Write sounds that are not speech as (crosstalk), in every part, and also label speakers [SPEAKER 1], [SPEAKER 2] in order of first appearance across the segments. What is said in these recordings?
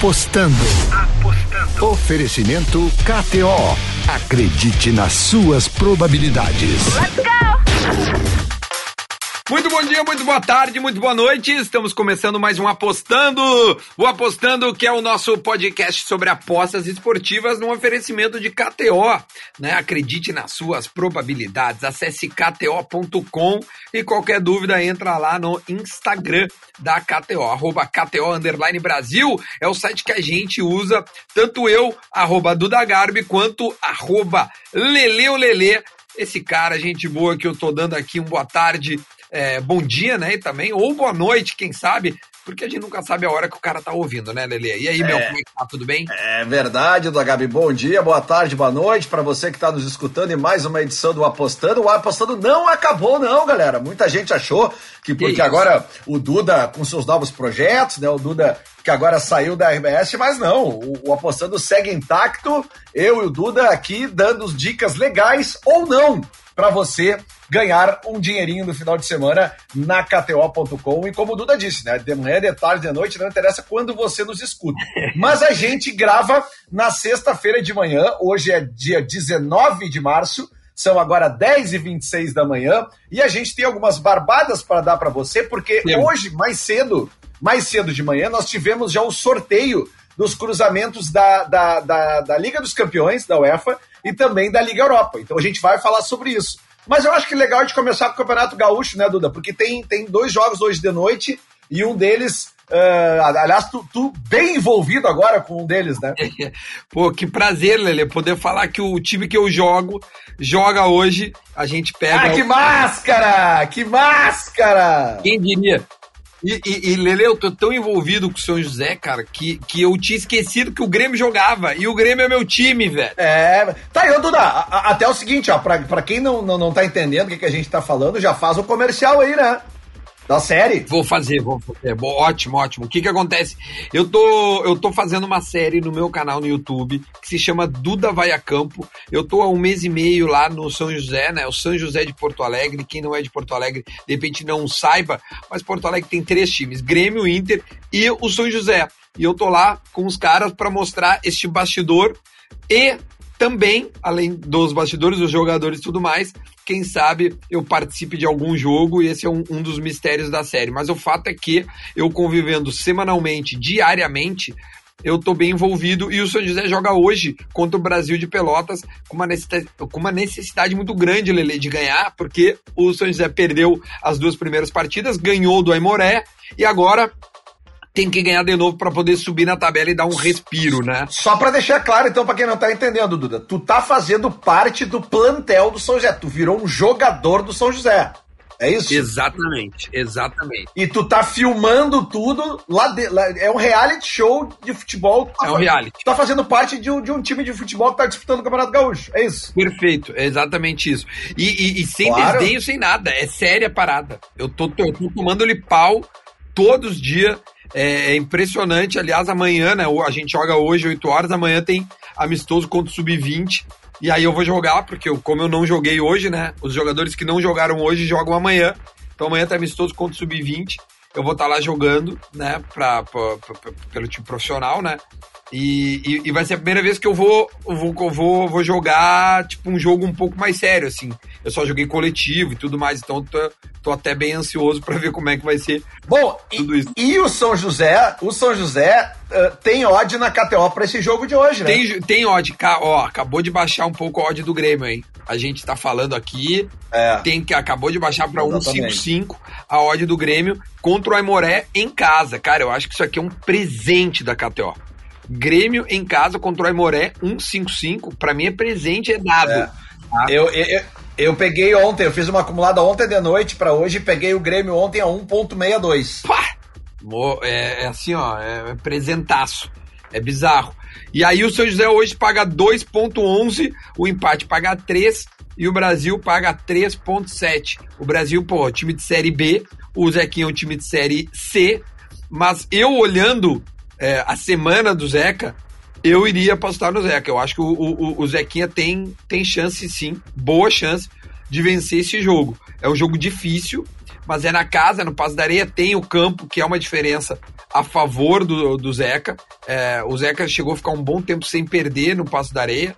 [SPEAKER 1] Apostando. Apostando. Oferecimento KTO. Acredite nas suas probabilidades. Let's go!
[SPEAKER 2] Muito bom dia, muito boa tarde, muito boa noite. Estamos começando mais um Apostando. O Apostando, que é o nosso podcast sobre apostas esportivas no oferecimento de KTO. Né? Acredite nas suas probabilidades. Acesse kto.com e qualquer dúvida entra lá no Instagram da KTO, arroba KTO Underline Brasil. É o site que a gente usa, tanto eu, arroba Duda Garbi, quanto arroba Leleolele. Esse cara, gente boa, que eu tô dando aqui um boa tarde é, bom dia, né? E também, ou boa noite, quem sabe, porque a gente nunca sabe a hora que o cara tá ouvindo, né, Lele? E aí, meu, é, como é que tá? Tudo bem?
[SPEAKER 3] É verdade, da Gabi. Bom dia, boa tarde, boa noite para você que tá nos escutando em mais uma edição do Apostando. O Apostando não acabou, não, galera. Muita gente achou que porque que agora o Duda com seus novos projetos, né? O Duda que agora saiu da RBS, mas não. O, o Apostando segue intacto. Eu e o Duda aqui dando dicas legais ou não para você ganhar um dinheirinho no final de semana na KTO.com. E como o Duda disse, né? De manhã, de tarde, de noite, não interessa quando você nos escuta. (laughs) Mas a gente grava na sexta-feira de manhã, hoje é dia 19 de março. São agora 10 e 26 da manhã e a gente tem algumas barbadas para dar para você, porque Sim. hoje, mais cedo, mais cedo de manhã, nós tivemos já o sorteio dos cruzamentos da, da, da, da Liga dos Campeões, da UEFA, e também da Liga Europa. Então a gente vai falar sobre isso. Mas eu acho que é legal de começar com o Campeonato Gaúcho, né, Duda? Porque tem, tem dois jogos hoje de noite e um deles Uh, aliás, tu, tu, bem envolvido agora com um deles, né? (laughs)
[SPEAKER 2] Pô, que prazer, Lele, poder falar que o time que eu jogo joga hoje. A gente pega.
[SPEAKER 3] Ah, que o... máscara! Que máscara!
[SPEAKER 2] Quem diria? E, e, e, Lele, eu tô tão envolvido com o São José, cara, que, que eu tinha esquecido que o Grêmio jogava. E o Grêmio é meu time, velho.
[SPEAKER 3] É. Tá aí, Duda. A, até o seguinte, ó, pra, pra quem não, não, não tá entendendo o que, que a gente tá falando, já faz o comercial aí, né? Da série?
[SPEAKER 2] Vou fazer, vou fazer. Bom, ótimo, ótimo. O que que acontece? Eu tô, eu tô fazendo uma série no meu canal no YouTube que se chama Duda Vai a Campo. Eu tô há um mês e meio lá no São José, né? O São José de Porto Alegre. Quem não é de Porto Alegre, de repente não saiba, mas Porto Alegre tem três times: Grêmio, Inter e o São José. E eu tô lá com os caras para mostrar este bastidor e também, além dos bastidores, dos jogadores e tudo mais, quem sabe eu participe de algum jogo e esse é um, um, dos mistérios da série. Mas o fato é que eu convivendo semanalmente, diariamente, eu tô bem envolvido e o São José joga hoje contra o Brasil de Pelotas com uma necessidade, com uma necessidade muito grande, Lele, de ganhar, porque o São José perdeu as duas primeiras partidas, ganhou do Aimoré e agora tem que ganhar de novo para poder subir na tabela e dar um respiro, né?
[SPEAKER 3] Só para deixar claro, então, para quem não tá entendendo, Duda, tu tá fazendo parte do plantel do São José, tu virou um jogador do São José. É isso?
[SPEAKER 2] Exatamente, exatamente.
[SPEAKER 3] E tu tá filmando tudo lá, de, lá é um reality show de futebol.
[SPEAKER 2] Tá é um reality.
[SPEAKER 3] Tu tá fazendo parte de um, de um, time de futebol que tá disputando o Campeonato Gaúcho, é isso?
[SPEAKER 2] Perfeito, é exatamente isso. E, e, e sem claro. desdenho, sem nada, é séria parada. Eu tô, tô, tô tomando-lhe pau todos os dias é, é, impressionante. Aliás, amanhã, né? A gente joga hoje, 8 horas, amanhã tem amistoso contra o Sub-20. E aí eu vou jogar, porque eu, como eu não joguei hoje, né? Os jogadores que não jogaram hoje jogam amanhã. Então amanhã tem amistoso contra o Sub-20. Eu vou estar tá lá jogando, né? Pra, pra, pra, pelo time profissional, né? E, e, e, vai ser a primeira vez que eu vou, eu vou, eu vou, vou jogar tipo um jogo um pouco mais sério, assim. Eu só joguei coletivo e tudo mais, então tô, tô até bem ansioso para ver como é que vai ser
[SPEAKER 3] Bom, tudo isso. E, e o São José, o São José uh, tem odd na KTO para esse jogo de hoje, né?
[SPEAKER 2] Tem, tem odd, ó, acabou de baixar um pouco o odd do Grêmio, hein? A gente tá falando aqui, é. tem que acabou de baixar para 155 a odd do Grêmio contra o Aimoré em casa. Cara, eu acho que isso aqui é um presente da KTO. Grêmio em casa contra o Aimoré 155, para mim é presente, é dado. É.
[SPEAKER 3] Tá? Eu, eu, eu peguei ontem, eu fiz uma acumulada ontem de noite para hoje e peguei o Grêmio ontem a 1.62.
[SPEAKER 2] É, é assim, ó, é presentaço. É bizarro. E aí o São José hoje paga 2.11, o empate paga 3 e o Brasil paga 3.7. O Brasil, pô, time de série B, o Zequinha é um time de série C, mas eu olhando é, a semana do Zeca, eu iria apostar no Zeca. Eu acho que o, o, o Zequinha tem, tem chance, sim, boa chance de vencer esse jogo. É um jogo difícil, mas é na casa, no Passo da Areia, tem o campo, que é uma diferença a favor do, do Zeca. É, o Zeca chegou a ficar um bom tempo sem perder no Passo da Areia.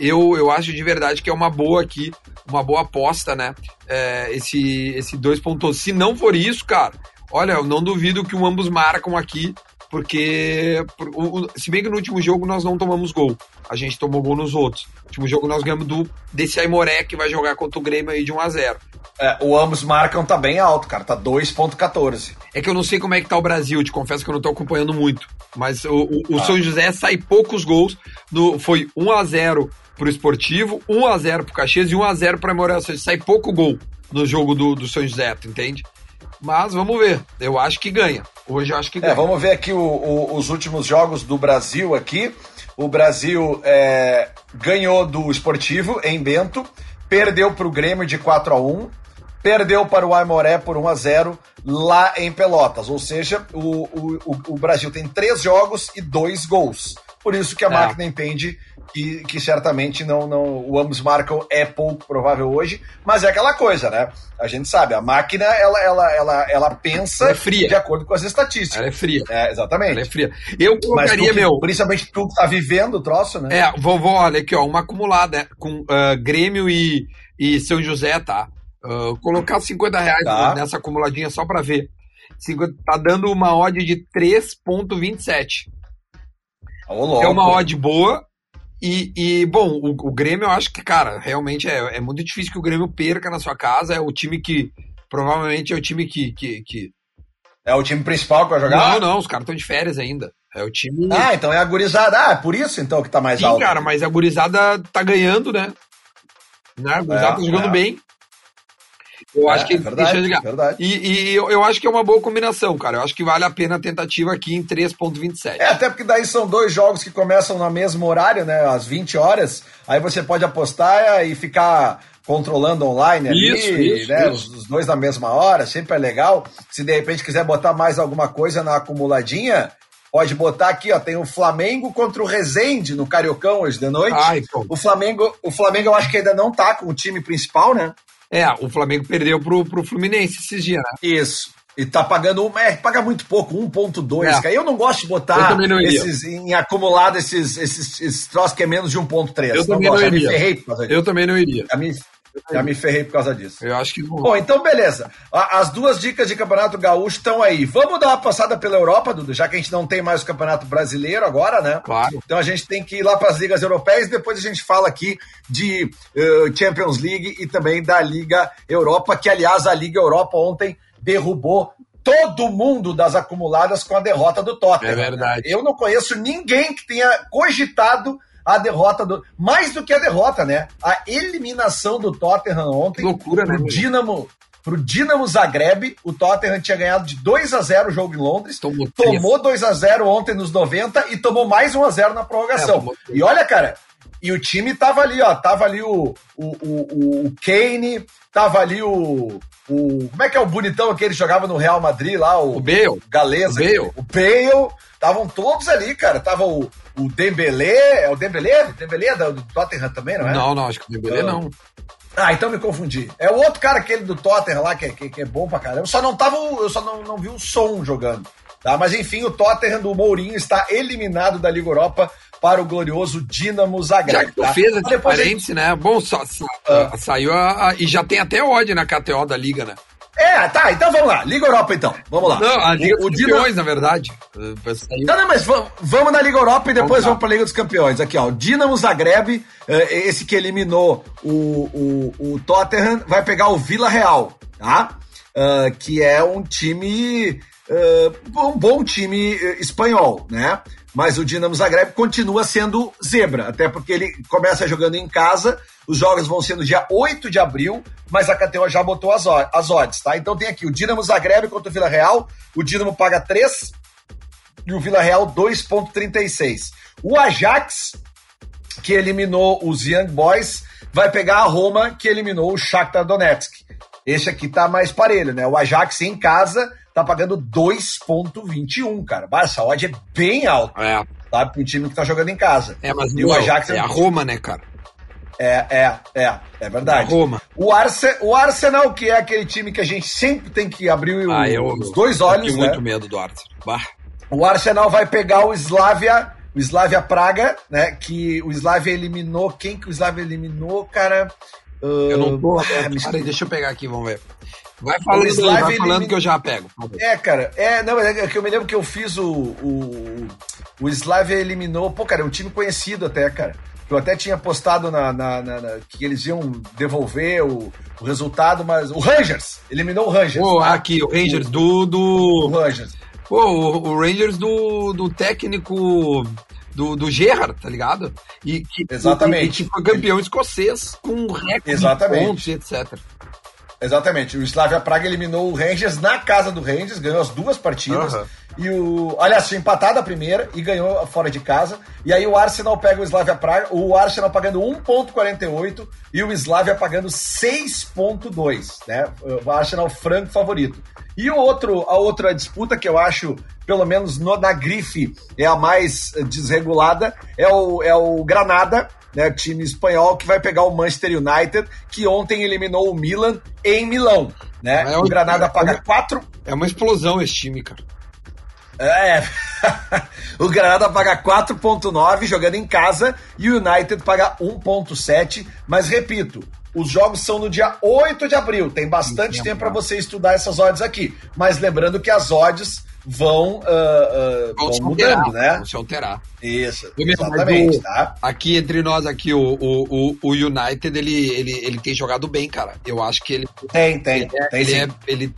[SPEAKER 2] Eu, eu acho de verdade que é uma boa aqui, uma boa aposta, né? É, esse, esse 2.12. Se não for isso, cara, olha, eu não duvido que o ambos marcam aqui porque se bem que no último jogo nós não tomamos gol, a gente tomou gol nos outros. No último jogo nós ganhamos do desse Aimoré que vai jogar contra o Grêmio aí de 1 a 0.
[SPEAKER 3] É, o ambos marcam tá bem alto, cara, tá 2.14.
[SPEAKER 2] É que eu não sei como é que tá o Brasil, te confesso que eu não tô acompanhando muito, mas o, o, o ah. São José sai poucos gols, no, foi 1 a 0 pro Esportivo, 1 a 0 pro Caxias e 1 a 0 pro Aimoré, ou seja, sai pouco gol no jogo do, do São José, tu entende? Mas vamos ver. Eu acho que ganha. Hoje eu acho que é, ganha.
[SPEAKER 3] É, vamos ver aqui o, o, os últimos jogos do Brasil aqui. O Brasil é, ganhou do Esportivo em Bento, perdeu para o Grêmio de 4 a 1 perdeu para o Aimoré por 1 a 0 lá em Pelotas. Ou seja, o, o, o Brasil tem três jogos e dois gols. Por isso que a é. máquina entende que, que certamente não, não o ambos marcam é pouco provável hoje, mas é aquela coisa, né? A gente sabe, a máquina ela, ela, ela, ela pensa ela é
[SPEAKER 2] fria.
[SPEAKER 3] de acordo com as estatísticas.
[SPEAKER 2] Ela é fria.
[SPEAKER 3] É, exatamente.
[SPEAKER 2] Ela é fria. Eu colocaria,
[SPEAKER 3] tu,
[SPEAKER 2] meu.
[SPEAKER 3] Principalmente tu que tá vivendo o troço, né?
[SPEAKER 2] É, vovó, olha aqui, ó, uma acumulada com uh, Grêmio e, e São José, tá? Uh, colocar 50 reais tá. nessa acumuladinha só pra ver. 50, tá dando uma odd de 3,27. é uma odd boa e, e bom, o, o, Grêmio, eu acho que, cara, realmente é, é muito difícil que o Grêmio perca na sua casa. É o time que. Provavelmente é o time que. que, que...
[SPEAKER 3] É o time principal que vai jogar?
[SPEAKER 2] Não, não, os caras estão de férias ainda. É o time.
[SPEAKER 3] Ah, então é a gurizada. Ah, é por isso então que tá mais
[SPEAKER 2] Sim,
[SPEAKER 3] alto.
[SPEAKER 2] Sim, cara, mas a gurizada tá ganhando, né? né? A gurizada é, tá jogando é. bem. Eu é, acho que é
[SPEAKER 3] verdade, deixa verdade.
[SPEAKER 2] E, e eu, eu, acho que é uma boa combinação, cara. Eu acho que vale a pena a tentativa aqui em 3.27.
[SPEAKER 3] É, até porque daí são dois jogos que começam no mesmo horário, né? Às 20 horas. Aí você pode apostar e ficar controlando online ali,
[SPEAKER 2] isso, isso,
[SPEAKER 3] né?
[SPEAKER 2] Isso.
[SPEAKER 3] Os dois na mesma hora, sempre é legal. Se de repente quiser botar mais alguma coisa na acumuladinha, pode botar aqui, ó, tem o Flamengo contra o Rezende no Cariocão hoje de noite.
[SPEAKER 2] Ai,
[SPEAKER 3] o Flamengo, o Flamengo eu acho que ainda não tá com o time principal, né?
[SPEAKER 2] É, o Flamengo perdeu pro, pro Fluminense esses dias, né?
[SPEAKER 3] Isso. E tá pagando, é, paga muito pouco, 1.2, é. Eu não gosto de botar esses, em acumulado esses, esses, esses troços que é menos de 1.3.
[SPEAKER 2] Eu
[SPEAKER 3] não
[SPEAKER 2] também não iria. Eu também não iria.
[SPEAKER 3] Já me, ferrei por causa disso.
[SPEAKER 2] Eu acho que
[SPEAKER 3] não. Bom, então beleza. As duas dicas de Campeonato Gaúcho estão aí. Vamos dar uma passada pela Europa, Dudu, já que a gente não tem mais o Campeonato Brasileiro agora, né?
[SPEAKER 2] Claro.
[SPEAKER 3] Então a gente tem que ir lá para as ligas europeias e depois a gente fala aqui de uh, Champions League e também da Liga Europa, que aliás a Liga Europa ontem derrubou todo mundo das acumuladas com a derrota do Tottenham.
[SPEAKER 2] É verdade.
[SPEAKER 3] Eu não conheço ninguém que tenha cogitado a derrota do. Mais do que a derrota, né? A eliminação do Tottenham ontem.
[SPEAKER 2] Loucura,
[SPEAKER 3] né?
[SPEAKER 2] Pro
[SPEAKER 3] Dinamo, pro Dinamo Zagreb. O Tottenham tinha ganhado de 2 a 0 o jogo em Londres.
[SPEAKER 2] Tomou,
[SPEAKER 3] tomou 2 a 0 ontem nos 90 e tomou mais 1 a 0 na prorrogação. É, e olha, cara, e o time tava ali, ó. Tava ali o, o, o, o Kane, tava ali o, o. Como é que é o bonitão que ele jogava no Real Madrid lá? O,
[SPEAKER 2] o Bale.
[SPEAKER 3] Galeza.
[SPEAKER 2] O Bale.
[SPEAKER 3] O Bale. Estavam todos ali, cara. Tava o, o Dembélé. É o Dembélé? Dembélé é do, Tottenham também, não é?
[SPEAKER 2] Não, não, acho que o Dembélé não. não.
[SPEAKER 3] Ah, então me confundi. É o outro cara, aquele do Tottenham lá, que, é, que, que é bom pra caramba. Eu só não tava. Eu só não, não vi o som jogando. Tá? Mas enfim, o Tottenham do Mourinho está eliminado da Liga Europa para o glorioso Dinamo Zagreb.
[SPEAKER 2] Já que tu tá? fez esse parênteses, gente... né? Bom, só, só ah. saiu a, a, e já tem até ódio na KTO da Liga, né?
[SPEAKER 3] É, tá, então vamos lá. Liga Europa, então. Vamos lá.
[SPEAKER 2] Não, a Liga o, dos Campeões, na verdade.
[SPEAKER 3] Não, não, mas vamos, na Liga Europa e depois vamos, vamos para a Liga dos Campeões. Aqui, ó. O Dinamo Zagreb, eh, esse que eliminou o, o, o Tottenham, vai pegar o Vila Real, tá? Uh, que é um time. Uh, um bom time espanhol, né? Mas o Dinamo Zagreb continua sendo zebra, até porque ele começa jogando em casa, os jogos vão ser no dia 8 de abril, mas a KTO já botou as, as odds, tá? Então tem aqui o Dinamo Zagreb contra o Vila Real, o Dinamo paga 3 e o Vila Real 2,36. O Ajax, que eliminou os Young Boys, vai pegar a Roma, que eliminou o Shakhtar Donetsk. Esse aqui tá mais parelho, né? O Ajax em casa tá pagando 2,21, cara. Essa odd é bem alta.
[SPEAKER 2] É.
[SPEAKER 3] Sabe? Um time que tá jogando em casa.
[SPEAKER 2] É, mas e o Ajax é, é a Roma, né, cara?
[SPEAKER 3] É, é, é, é verdade.
[SPEAKER 2] Roma.
[SPEAKER 3] O, Arce, o Arsenal, que é aquele time que a gente sempre tem que abrir o,
[SPEAKER 2] Ah, eu,
[SPEAKER 3] os dois olhos,
[SPEAKER 2] eu tenho
[SPEAKER 3] né?
[SPEAKER 2] muito medo do Arthur. Bah.
[SPEAKER 3] O Arsenal vai pegar o Slavia, o Slavia Praga, né? Que o Slavia eliminou. Quem que o Slavia eliminou, cara?
[SPEAKER 2] Eu não tô.
[SPEAKER 3] Ah,
[SPEAKER 2] aberto.
[SPEAKER 3] me
[SPEAKER 2] Peraí, deixa eu pegar aqui, vamos ver. Vai falando,
[SPEAKER 3] O
[SPEAKER 2] vai falando que eu já pego.
[SPEAKER 3] É, cara, é, não, é que eu me lembro que eu fiz o. O, o Slavia eliminou. Pô, cara, é um time conhecido até, cara. Eu até tinha postado na, na- na- na- que eles iam devolver o, o resultado, mas. O Rangers! Eliminou o Rangers.
[SPEAKER 2] Pô,
[SPEAKER 3] tá?
[SPEAKER 2] aqui, o Rangers do.
[SPEAKER 3] O
[SPEAKER 2] do
[SPEAKER 3] Rangers.
[SPEAKER 2] pô, o, o Rangers do, do técnico do, do Gerrard, tá ligado? E que,
[SPEAKER 3] Exatamente.
[SPEAKER 2] E, que foi campeão escocês com recorde
[SPEAKER 3] Exatamente.
[SPEAKER 2] pontos, etc.
[SPEAKER 3] Exatamente. O Slavia Praga eliminou o Rangers na casa do Rangers, ganhou as duas partidas.
[SPEAKER 2] Aham.
[SPEAKER 3] E o. Aliás, tinha empatado a primeira e ganhou fora de casa. E aí o Arsenal pega o Slavia Praga, o Arsenal pagando 1,48 e o Slavia pagando 6,2, né? O Arsenal franco favorito. E o outro, a outra disputa que eu acho, pelo menos no- na grife, é a mais eh, desregulada, é o, é o Granada, né, time espanhol que vai pegar o Manchester United, que ontem eliminou o Milan em Milão. Né?
[SPEAKER 2] É
[SPEAKER 3] o
[SPEAKER 2] o-
[SPEAKER 3] Granada
[SPEAKER 2] é-
[SPEAKER 3] paga 4.
[SPEAKER 2] É uma explosão esse time, cara.
[SPEAKER 3] É. (laughs) o Granada paga 4,9 jogando em casa e o United paga 1,7. Mas repito, os jogos são no dia 8 de abril. Tem bastante tempo
[SPEAKER 2] é.
[SPEAKER 3] para você estudar essas odds aqui. Mas lembrando que as odds vão, ah, ah,
[SPEAKER 2] Vão
[SPEAKER 3] vão
[SPEAKER 2] se
[SPEAKER 3] mudando,
[SPEAKER 2] alterar,
[SPEAKER 3] né?
[SPEAKER 2] Vão se alterar.
[SPEAKER 3] Isso,
[SPEAKER 2] mas
[SPEAKER 3] exatamente,
[SPEAKER 2] o-
[SPEAKER 3] tá?
[SPEAKER 2] Aqui entre nós, aqui, o, o, o, o United, ele, ele, ele tem jogado bem, cara. Eu acho que ele,
[SPEAKER 3] Tem, tem,
[SPEAKER 2] ele, é,
[SPEAKER 3] tem
[SPEAKER 2] ele,
[SPEAKER 3] sim.
[SPEAKER 2] é- ele-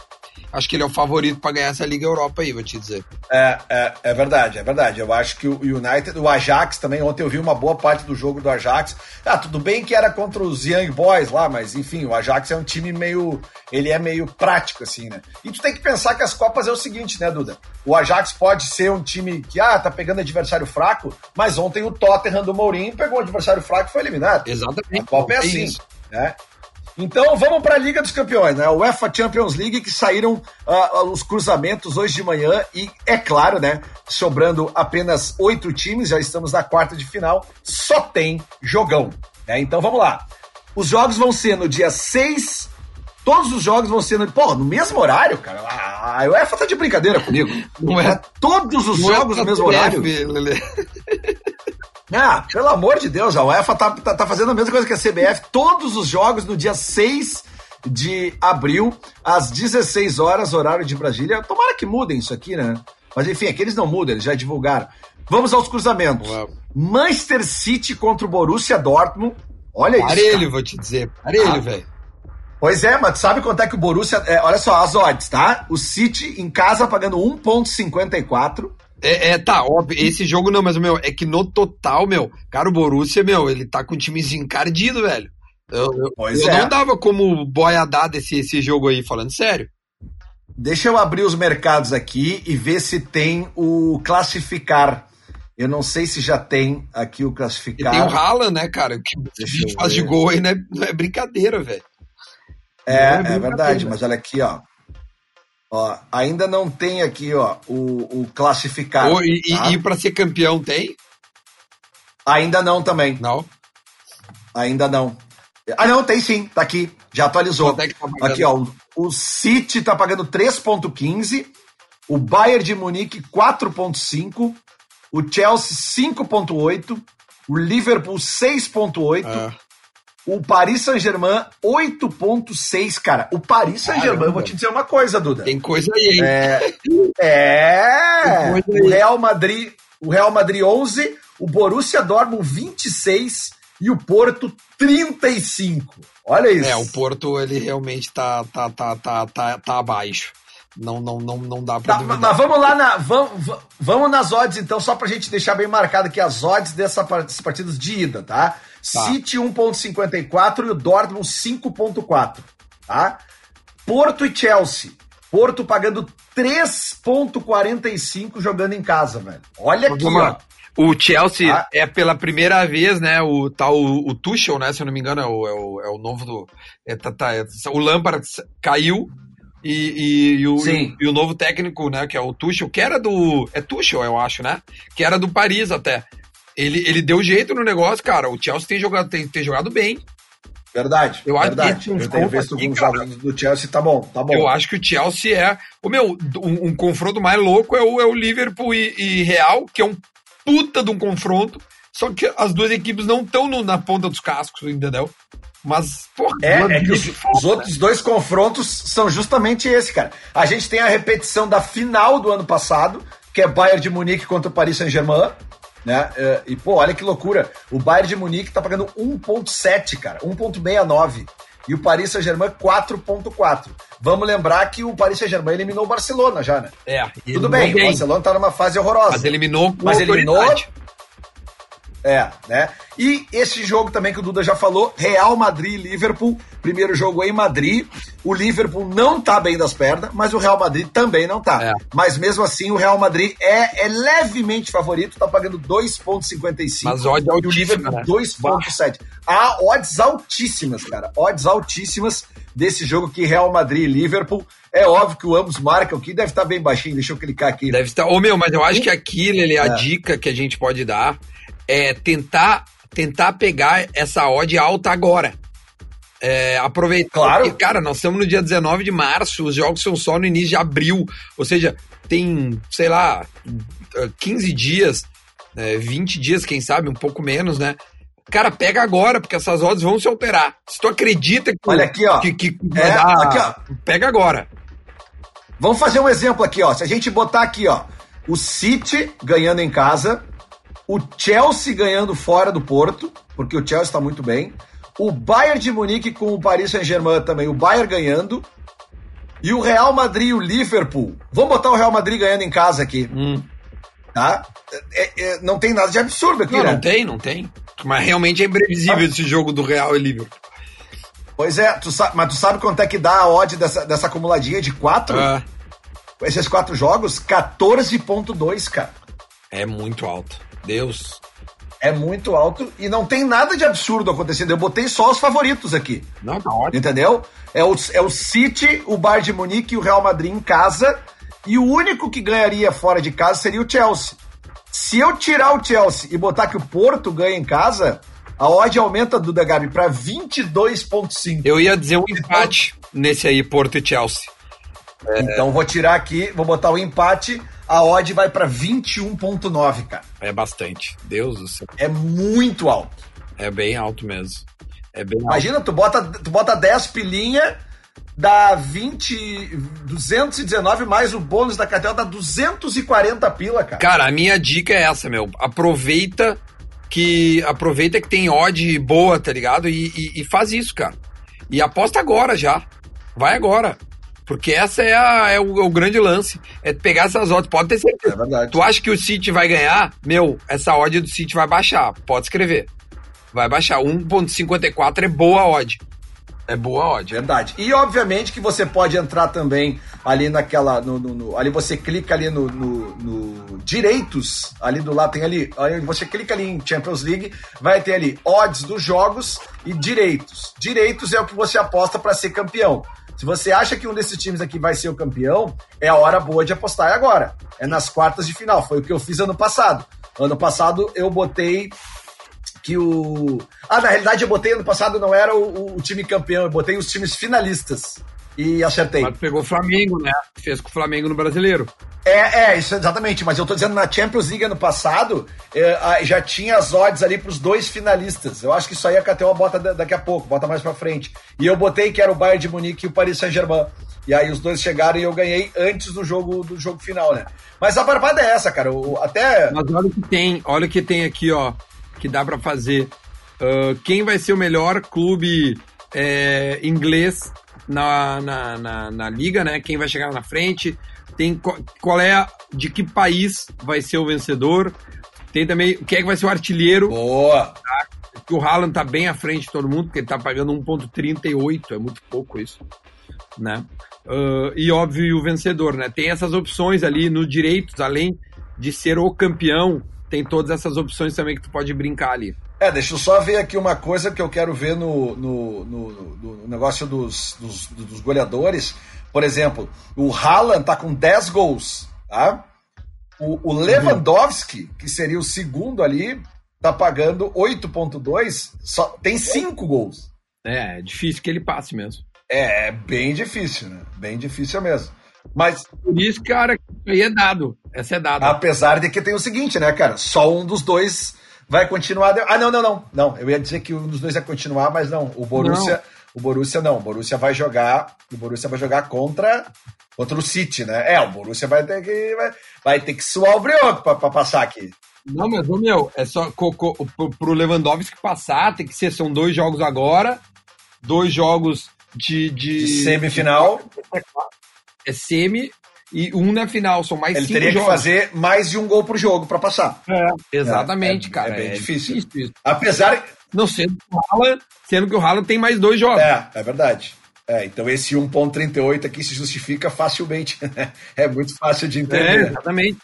[SPEAKER 2] Acho que ele é o favorito pra ganhar essa Liga Europa aí, vou te dizer.
[SPEAKER 3] É, é, é verdade, é verdade. Eu acho que o United, o Ajax também, ontem eu vi uma boa parte do jogo do Ajax. Ah, tudo bem que era contra os Young Boys lá, mas enfim, o Ajax é um time meio. Ele é meio prático, assim, né? E tu tem que pensar que as Copas é o seguinte, né, Duda? O Ajax pode ser um time que, ah, tá pegando adversário fraco, mas ontem o Tottenham do Mourinho pegou um adversário fraco e foi eliminado.
[SPEAKER 2] Exatamente.
[SPEAKER 3] A Copa é assim, né? Então vamos para a Liga dos Campeões, né? O UEFA Champions League que saíram ah, os cruzamentos hoje de manhã e é claro, né? Sobrando apenas oito times, já estamos na quarta de final, só tem jogão. né? Então vamos lá. Os jogos vão ser no dia 6. Todos os jogos vão ser no. Pô, no mesmo horário, cara. A UEFA tá de brincadeira comigo.
[SPEAKER 2] Não é-
[SPEAKER 3] Todos os
[SPEAKER 2] Não é
[SPEAKER 3] jogos no mesmo horário.
[SPEAKER 2] Lelê.
[SPEAKER 3] Ah, pelo amor de Deus, a UEFA tá, tá, tá fazendo a mesma coisa que a CBF. Todos os jogos no dia 6 de abril, às 16 horas, horário de Brasília. Tomara que mudem isso aqui, né? Mas enfim, aqui eles não mudam, eles já divulgaram. Vamos aos cruzamentos.
[SPEAKER 2] Vamos.
[SPEAKER 3] Manchester City contra o Borussia Dortmund. Olha isso.
[SPEAKER 2] Parelho, vou te dizer. Parelho,
[SPEAKER 3] Ah.
[SPEAKER 2] velho.
[SPEAKER 3] Pois é, mas sabe quanto é que o Borussia. é, olha só, as odds, tá? O City em casa pagando 1,54.
[SPEAKER 2] É, é, tá, óbvio, esse jogo não, mas, meu, é que no total, meu, cara, o Borussia, meu, ele tá com o time encardido, velho. Eu, eu,
[SPEAKER 3] Pois
[SPEAKER 2] eu
[SPEAKER 3] é.
[SPEAKER 2] não dava como boiadada esse, esse jogo aí, falando sério.
[SPEAKER 3] Deixa eu abrir os mercados aqui e ver se tem o classificar. Eu não sei se já tem aqui o
[SPEAKER 2] E
[SPEAKER 3] classificar.
[SPEAKER 2] tem o Haaland, né, cara? O que
[SPEAKER 3] Deixa
[SPEAKER 2] faz de gol aí não é, não é brincadeira, velho.
[SPEAKER 3] É,
[SPEAKER 2] é
[SPEAKER 3] é verdade, mas olha aqui, ó. Ó, ainda não tem aqui, ó, o, o classificar.
[SPEAKER 2] Ô, E,
[SPEAKER 3] tá?
[SPEAKER 2] e pra ser campeão tem?
[SPEAKER 3] Ainda não também.
[SPEAKER 2] Não.
[SPEAKER 3] Ainda não. Ah, não, tem sim, tá aqui. Já atualizou.
[SPEAKER 2] É tá?
[SPEAKER 3] Aqui, ó. o- O City tá pagando 3,15. O Bayern de Munique, 4,5. O Chelsea, 5,8. O Liverpool, 6,8.
[SPEAKER 2] Ah,
[SPEAKER 3] O Paris Saint-Germain, 8,6. Cara, o Paris Saint-Germain, eu vou te dizer uma coisa, Duda.
[SPEAKER 2] tem coisa aí, hein?
[SPEAKER 3] É. (laughs) É. O. Real Madrid, o Real Madrid 11, o Borussia Dortmund 26 e o Porto 35. Olha isso.
[SPEAKER 2] É, o Porto, ele realmente tá, tá, tá, tá, tá, tá abaixo. Não, não, não, não dá pra
[SPEAKER 3] Tá, mas vamos lá na. Vamos, va- vamos nas odds, então, só pra gente deixar bem marcado aqui as odds dessa, par- desses partidos de ida, tá?
[SPEAKER 2] Tá.
[SPEAKER 3] City 1,54 e o Dortmund 5,4. Tá? Porto e Chelsea. Porto pagando 3,45 jogando em casa, velho. Olha aqui, ó.
[SPEAKER 2] O Chelsea
[SPEAKER 3] Ah.
[SPEAKER 2] é pela primeira vez, né? O tal o, o Tuchel, né? Se eu não me engano, é o, é o, é o novo do. É, tá, tá, é- o Lampard caiu e, e, e o, e o novo técnico, né? Que é o Tuchel, que era do. É Tuchel, eu acho, né? Que era do Paris até. Ele, ele deu jeito no negócio, cara. O Chelsea tem jogado, tem, tem jogado bem.
[SPEAKER 3] Verdade. Eu verdade. acho que eu tenho visto alguns jogos do Chelsea, tá bom, tá bom.
[SPEAKER 2] Eu acho que o Chelsea é. O meu, um, um confronto mais louco é o, é o Liverpool e, e, Real, que é um puta de um confronto. Só que as duas equipes não estão na ponta dos cascos, entendeu? Mas,
[SPEAKER 3] porra, é, é que os, os, outros dois confrontos são justamente esse, cara. A gente tem a repetição da final do ano passado, que é Bayern de Munique contra o Paris Saint-Germain. Né? É, e, pô, olha que loucura. O Bayern de Munique tá pagando 1,7, cara. 1,69. E o Paris Saint-Germain 4,4. Vamos lembrar que o Paris Saint-Germain eliminou o Barcelona já, né?
[SPEAKER 2] É.
[SPEAKER 3] Tudo bem, bem, o Barcelona tá numa fase horrorosa.
[SPEAKER 2] Mas eliminou
[SPEAKER 3] Mas eliminou é, né? E esse jogo também que o Duda já falou, Real Madrid e Liverpool. Primeiro jogo em Madrid. O Liverpool não tá bem das pernas, mas o Real Madrid também não tá. É. Mas mesmo assim, o Real Madrid é, é levemente favorito, tá pagando 2,55.
[SPEAKER 2] Mas odds.
[SPEAKER 3] E o Liverpool né? 2,7. Há odds altíssimas, cara. Odds altíssimas desse jogo que Real Madrid e Liverpool. É óbvio que o ambos marcam aqui, deve estar bem baixinho. Deixa eu clicar aqui.
[SPEAKER 2] Deve estar. Ô, meu, mas eu acho que aquilo, ele, a é. dica que a gente pode dar é tentar, tentar pegar essa odd alta agora. É, aproveitar.
[SPEAKER 3] Claro.
[SPEAKER 2] Porque, cara, nós estamos no dia 19 de março, os jogos são só no início de abril. Ou seja, tem, sei lá, 15 dias, 20 dias, quem sabe, um pouco menos, né? Cara, pega agora, porque essas odds vão se alterar. Se tu acredita que,
[SPEAKER 3] Olha aqui, ó.
[SPEAKER 2] que, que é, dar, aqui, ó. pega agora.
[SPEAKER 3] Vamos fazer um exemplo aqui, ó. Se a gente botar aqui, ó, o City ganhando em casa, o Chelsea ganhando fora do Porto, porque o Chelsea está muito bem, o Bayern de Munique com o Paris Saint-Germain também, o Bayern ganhando, e o Real Madrid e o Liverpool. Vamos botar o Real Madrid ganhando em casa aqui.
[SPEAKER 2] Hum.
[SPEAKER 3] Tá? É, é, não tem nada de absurdo aqui,
[SPEAKER 2] não,
[SPEAKER 3] né?
[SPEAKER 2] Não tem, não tem. Mas realmente é imprevisível ah. esse jogo do Real e Liverpool.
[SPEAKER 3] Pois é, tu sabe, mas tu sabe quanto é que dá a odd dessa, dessa acumuladinha de quatro? Ah. Esses quatro jogos? 14.2, cara.
[SPEAKER 2] É muito alto. Deus.
[SPEAKER 3] É muito alto e não tem nada de absurdo acontecendo. Eu botei só os favoritos aqui.
[SPEAKER 2] Não, tá ótimo.
[SPEAKER 3] Entendeu? É o, é o City, o Bayern de Munique e o Real Madrid em casa. E o único que ganharia fora de casa seria o Chelsea. Se eu tirar o Chelsea e botar que o Porto ganha em casa, a odd aumenta, Duda Gabi, para 22,5.
[SPEAKER 2] Eu ia dizer um empate nesse aí, Porto e Chelsea.
[SPEAKER 3] É... Então vou tirar aqui, vou botar o empate a odd vai para 21.9, cara.
[SPEAKER 2] É bastante. Deus do céu.
[SPEAKER 3] É muito alto.
[SPEAKER 2] É bem alto mesmo. É bem
[SPEAKER 3] Imagina, alto. tu bota tu bota 10 pilinha, dá 20 219 mais o bônus da cartela dá 240 pila, cara.
[SPEAKER 2] Cara, a minha dica é essa, meu. Aproveita que aproveita que tem odd boa, tá ligado? E, e, e faz isso, cara. E aposta agora já. Vai agora. Porque essa é, a, é, o, é, o, grande lance. É pegar essas odds. Pode ter certeza.
[SPEAKER 3] É verdade.
[SPEAKER 2] Tu acha que o City vai ganhar? Meu, essa odd do City vai baixar. Pode escrever. Vai baixar. 1.54 é boa odd. É boa odd.
[SPEAKER 3] Verdade. E obviamente que você pode entrar também ali naquela. No, no, no ali você clica ali no, no, direitos. Ali do lado tem ali. Você clica ali em Champions League, vai ter ali odds dos jogos e direitos. Direitos é o que você aposta para ser campeão. Se você acha que um desses times aqui vai ser o campeão, é a hora boa de apostar é agora. É nas quartas de final. Foi o que eu fiz ano passado. Ano passado eu botei que o. Ah, na realidade eu botei ano passado não era o, o time campeão, eu botei os times finalistas. E acertei.
[SPEAKER 2] Mas pegou o Flamengo, né? Fez com o Flamengo no brasileiro.
[SPEAKER 3] É, é, isso exatamente. Mas eu tô dizendo, na Champions League ano passado, é, já tinha as odds ali pros dois finalistas. Eu acho que isso aí a KTO bota daqui a pouco, bota mais pra frente. E eu botei que era o Bayern de Munique e o Paris Saint-Germain. E aí os dois chegaram e eu ganhei antes do jogo do jogo final, né? Mas a barbada é essa, cara. O, até.
[SPEAKER 2] Mas olha o que tem, olha o que tem aqui, ó, que dá para fazer. Uh, quem vai ser o melhor clube é, inglês na, na, na, na, liga, né? Quem vai chegar na frente, tem qual é a, de que país vai ser o vencedor, tem também quem é que vai ser o artilheiro.
[SPEAKER 3] Boa!
[SPEAKER 2] Tá? O Haaland tá bem à frente de todo mundo, porque ele tá pagando 1.38, é muito pouco isso, né? Uh, e óbvio o vencedor, né? Tem essas opções ali nos direitos, além de ser o campeão, tem todas essas opções também que tu pode brincar ali.
[SPEAKER 3] É, deixa eu só ver aqui uma coisa que eu quero ver no, no, no, no negócio dos, dos, dos, goleadores. Por exemplo, o Haaland tá com 10 gols, tá? O, o Lewandowski, que seria o segundo ali, tá pagando 8,2, só tem 5 gols.
[SPEAKER 2] É, é difícil que ele passe mesmo.
[SPEAKER 3] É, é bem difícil, né? Bem difícil mesmo. Mas.
[SPEAKER 2] Por isso, cara, aí é dado. Essa é dada.
[SPEAKER 3] Apesar de que tem o seguinte, né, cara? Só um dos dois vai continuar. Ah, não, não, não. Não, eu ia dizer que um dos dois vai continuar, mas não. O Borussia. Não. O Borussia não. O Borussia vai jogar. O Borussia vai jogar contra. Contra o City, né? É, o Borussia vai ter que. Vai, vai ter que suar o brioco pra passar aqui.
[SPEAKER 2] Não, mas, ô, meu, é só co, co, pro, pro Lewandowski passar, tem que ser, são dois jogos agora, dois jogos de. De,
[SPEAKER 3] de semifinal.
[SPEAKER 2] É semi e um na final, são mais
[SPEAKER 3] Ele teria jogos. que fazer mais de um gol por jogo para passar.
[SPEAKER 2] É, exatamente, é, cara.
[SPEAKER 3] É bem é difícil. difícil Apesar.
[SPEAKER 2] Não, sendo que o Haaland, sendo que o Haaland tem mais dois jogos.
[SPEAKER 3] É, é verdade. É, então esse 1.38 aqui se justifica facilmente. (laughs) é muito fácil de entender.
[SPEAKER 2] É, exatamente.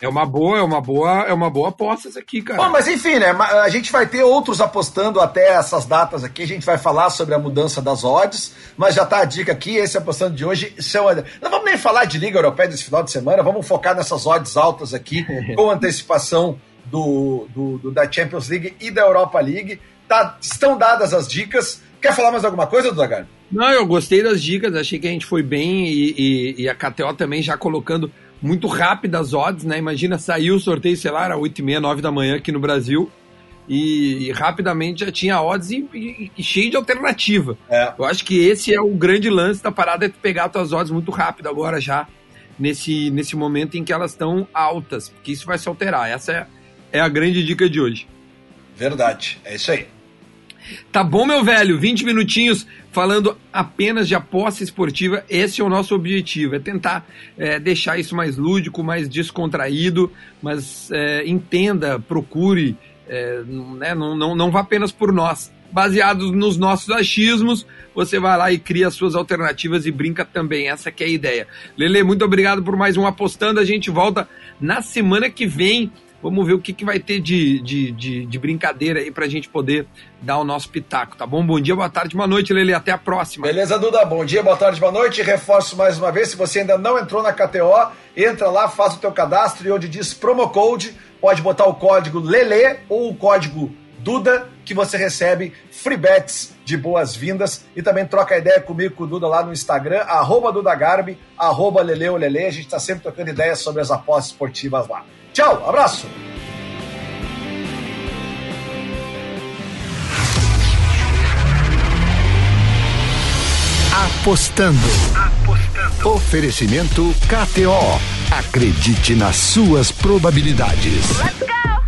[SPEAKER 2] É uma boa, é uma boa, é uma boa aposta isso aqui, cara.
[SPEAKER 3] Bom, mas enfim, né? A gente vai ter outros apostando até essas datas aqui. A gente vai falar sobre a mudança das odds, mas já tá a dica aqui. Esse apostando de hoje são. Não vamos nem falar de Liga Europeia desse final de semana, vamos focar nessas odds altas aqui, (laughs) com antecipação do, do, do, da Champions League e da Europa League. Tá, estão dadas as dicas. Quer falar mais alguma coisa, Dudagar?
[SPEAKER 2] Não, eu gostei das dicas, achei que a gente foi bem e, e, e a KTO também já colocando muito rápidas as odds, né? Imagina, saiu o sorteio, sei lá, era 8 e meia, 9 da manhã aqui no Brasil. E, e rapidamente já tinha odds e, e, e cheio de alternativa. É. Eu acho que esse é o grande lance da parada, é pegar as tuas odds muito rápido agora já, nesse, nesse momento em que elas estão altas, porque isso vai se alterar. Essa é, é a grande dica de hoje.
[SPEAKER 3] Verdade, é isso aí.
[SPEAKER 2] Tá bom, meu velho? 20 minutinhos falando apenas de aposta esportiva. Esse é o nosso objetivo, é tentar é, deixar isso mais lúdico, mais descontraído, mas é, entenda, procure, é, né, não, não, não vá apenas por nós. Baseados nos nossos achismos, você vai lá e cria as suas alternativas e brinca também. Essa que é a ideia. Lele, muito obrigado por mais um Apostando. A gente volta na semana que vem Vamos ver o que, que vai ter de, de, de, de brincadeira aí pra gente poder dar o nosso pitaco, tá bom? Bom dia, boa tarde, boa noite, Lele. Até a próxima.
[SPEAKER 3] Beleza, Duda? Bom dia, boa tarde, boa noite. Reforço mais uma vez, se você ainda não entrou na KTO, entra lá, faz o teu cadastro e onde diz promo code, pode botar o código LELE ou o código Duda, que você recebe free bets de boas-vindas e também troca ideia comigo com o Duda lá no Instagram, arroba DudaGarbi, arroba Leleolele. A gente está sempre trocando ideias sobre as apostas esportivas lá. Tchau, abraço!
[SPEAKER 1] Apostando. Apostando. Oferecimento KTO. Acredite nas suas probabilidades. Let's go!